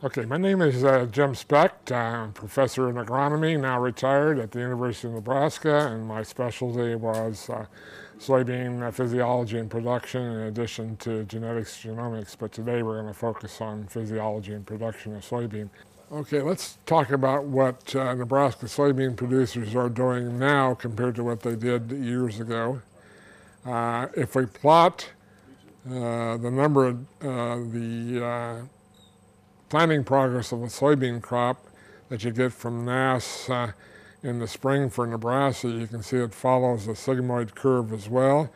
Okay, my name is uh, Jim Specht. I'm a professor in agronomy, now retired at the University of Nebraska, and my specialty was uh, soybean physiology and production in addition to genetics genomics, but today we're going to focus on physiology and production of soybean. Okay, let's talk about what uh, Nebraska soybean producers are doing now compared to what they did years ago. Uh, if we plot uh, the number of uh, the planting progress of a soybean crop that you get from NASS uh, in the spring for Nebraska, you can see it follows the sigmoid curve as well,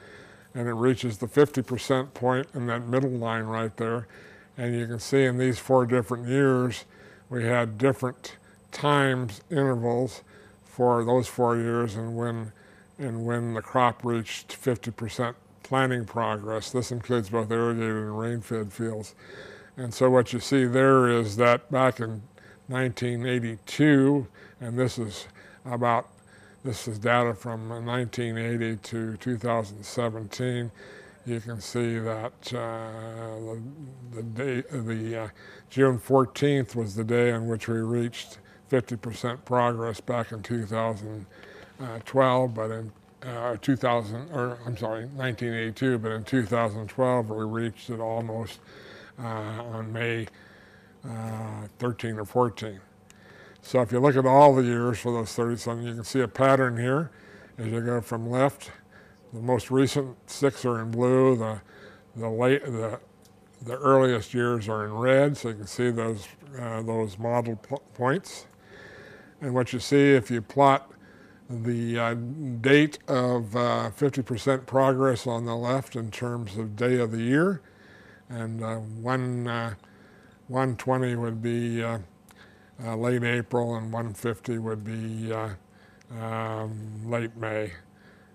and it reaches the 50% point in that middle line right there. And you can see in these four different years, we had different times intervals for those four years and when, and when the crop reached 50% planting progress. This includes both irrigated and rain-fed fields. And so what you see there is that back in 1982, and this is about, this is data from 1980 to 2017, you can see that uh, the, the, day, the uh, June 14th was the day on which we reached 50% progress back in 2012, but in uh, 2000, or I'm sorry, 1982, but in 2012 we reached it almost on May uh, 13 or 14. So if you look at all the years for those 30 something, you can see a pattern here as you go from left. The most recent six are in blue. The the late the the earliest years are in red, so you can see those uh, those model points. And what you see if you plot the uh, date of 50% uh, progress on the left in terms of day of the year, and uh, one, uh, 120 would be uh, late April and 150 would be um, late May.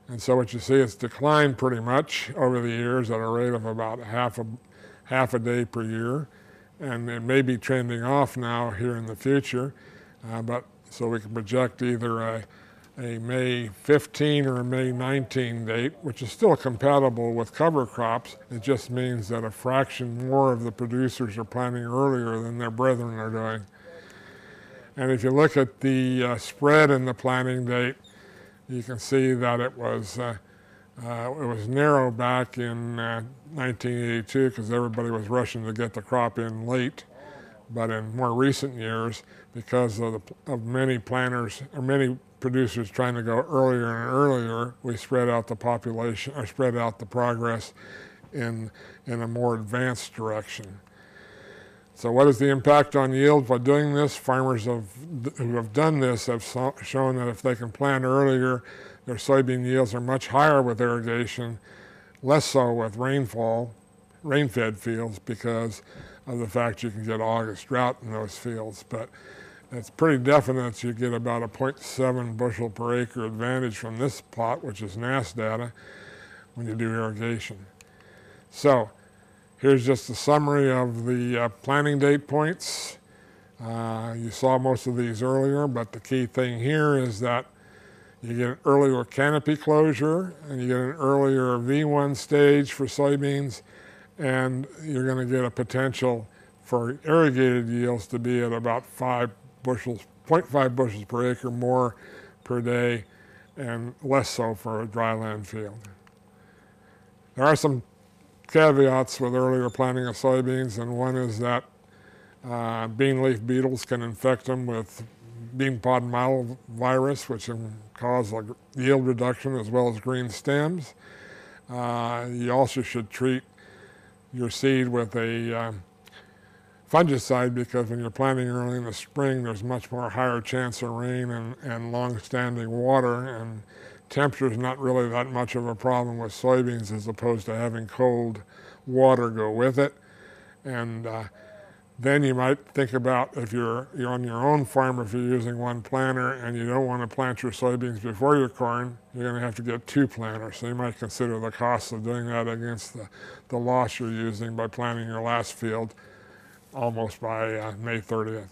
And so what you see is declined pretty much over the years at a rate of about half a, half a day per year. And it may be trending off now here in the future, uh, but so we can project either a a May 15 or a May 19 date, which is still compatible with cover crops. It just means that a fraction more of the producers are planting earlier than their brethren are doing. And if you look at the uh, spread in the planting date, you can see that it was uh, uh, it was narrow back in 1982 uh, because everybody was rushing to get the crop in late. But in more recent years, because of, the, of many planters or many producers trying to go earlier and earlier, we spread out the population or spread out the progress in, in a more advanced direction. So what is the impact on yield by doing this? Farmers have, who have done this have so, shown that if they can plant earlier, their soybean yields are much higher with irrigation, less so with rainfall, rain-fed fields because of the fact you can get August drought in those fields. But it's pretty definite you get about a 0.7 bushel per acre advantage from this plot, which is NASS data, when you do irrigation. So here's just a summary of the uh, planting date points. Uh, you saw most of these earlier, but the key thing here is that you get an earlier canopy closure and you get an earlier V1 stage for soybeans and you're going to get a potential for irrigated yields to be at about five bushels, 0.5 bushels per acre more per day and less so for a dryland field. There are some caveats with earlier planting of soybeans, and one is that uh, bean leaf beetles can infect them with bean pod virus, which can cause a yield reduction as well as green stems. Uh, you also should treat your seed with a um, fungicide because when you're planting early in the spring, there's much more higher chance of rain and, and long-standing water, and temperature is not really that much of a problem with soybeans as opposed to having cold water go with it. And uh, then you might think about if you're, you're on your own farm, if you're using one planter and you don't want to plant your soybeans before your corn, you're going to have to get two planters. So you might consider the cost of doing that against the, the loss you're using by planting your last field almost by uh, May 30th.